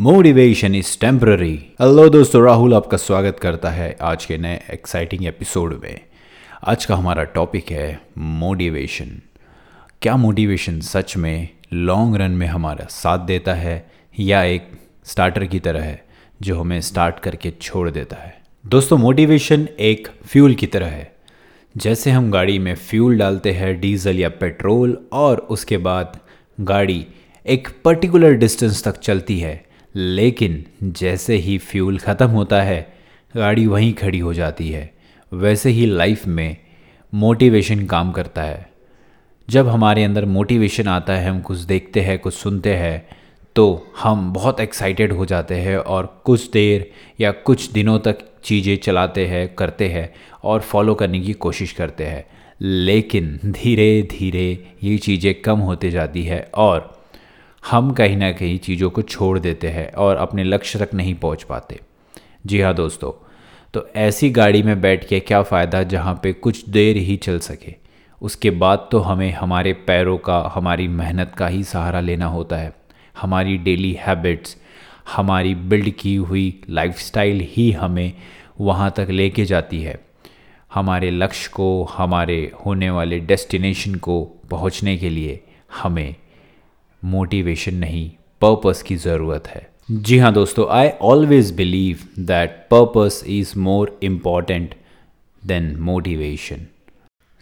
Motivation is temporary hello दोस्तों, राहुल आपका स्वागत करता है आज के नए एक्साइटिंग एपिसोड में। आज का हमारा टॉपिक है मोटिवेशन क्या मोटिवेशन सच में लॉन्ग रन में हमारा साथ देता है या एक स्टार्टर की तरह है जो हमें स्टार्ट करके छोड़ देता है? दोस्तों मोटिवेशन एक फ्यूल की तरह है। जैसे हम गाड़ी में फ्यूल डालते हैं डीजल या पेट्रोल और उसके बाद गाड़ी एक पर्टिकुलर डिस्टेंस तक चलती है लेकिन जैसे ही फ्यूल ख़त्म होता है, गाड़ी वहीं खड़ी हो जाती है। वैसे ही लाइफ में मोटिवेशन काम करता है। जब हमारे अंदर मोटिवेशन आता है, हम कुछ देखते हैं, कुछ सुनते हैं तो हम बहुत एक्साइटेड हो जाते हैं और कुछ देर या कुछ दिनों तक चीज़ें चलाते हैं, करते हैं और फॉलो करने की कोशिश करते हैं। लेकिन धीरे धीरे ये चीज़ें कम होते जाती है और हम कहीं ना कहीं चीज़ों को छोड़ देते हैं और अपने लक्ष्य तक नहीं पहुँच पाते। जी हाँ दोस्तों तो ऐसी गाड़ी में बैठ के क्या फ़ायदा जहाँ पे कुछ देर ही चल सके? उसके बाद तो हमें हमारे पैरों का, हमारी मेहनत का ही सहारा लेना होता है। हमारी डेली हैबिट्स, हमारी बिल्ड की हुई लाइफस्टाइल ही हमें वहाँ तक लेके जाती है। हमारे लक्ष्य को, हमारे होने वाले डेस्टिनेशन को पहुँचने के लिए हमें मोटिवेशन नहीं पर्पस की ज़रूरत है। जी हाँ दोस्तों I always believe that purpose is more important than motivation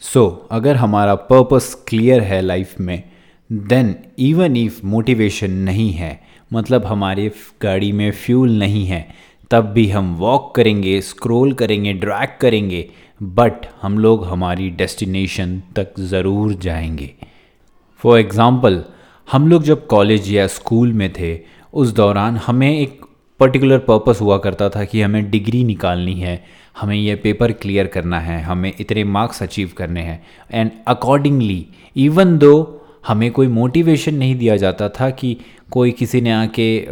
so अगर हमारा पर्पस क्लियर है लाइफ में देन इवन इफ़ मोटिवेशन नहीं है मतलब हमारे गाड़ी में फ्यूल नहीं है, तब भी हम वॉक करेंगे स्क्रोल करेंगे ड्रैग करेंगे बट हम लोग हमारी डेस्टिनेशन तक ज़रूर जाएँगे। फॉर एग्ज़ाम्पल हम लोग जब कॉलेज या स्कूल में थे, उस दौरान हमें एक पर्टिकुलर पर्पस हुआ करता था कि हमें डिग्री निकालनी है, हमें यह पेपर क्लियर करना है, हमें इतने मार्क्स अचीव करने हैं। एंड अकॉर्डिंगली इवन दो हमें कोई मोटिवेशन नहीं दिया जाता था कि कोई किसी ने आके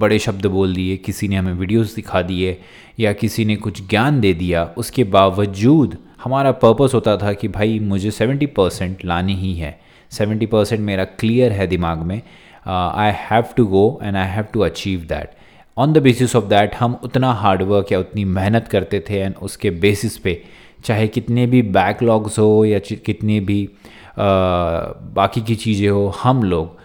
बड़े शब्द बोल दिए, किसी ने हमें वीडियोस दिखा दिए, या किसी ने कुछ ज्ञान दे दिया, उसके बावजूद हमारा पर्पस होता था कि भाई मुझे सेवेंटी परसेंट लानी ही है। सेवेंटी परसेंट मेरा क्लियर है दिमाग में। I have to go and I have to achieve that on the basis of that हम उतना हार्डवर्क या उतनी मेहनत करते थे एंड उसके बेसिस पे चाहे कितने भी बैकलॉग्स हो या कितने भी uh, बाकी की चीज़ें हो हम लोग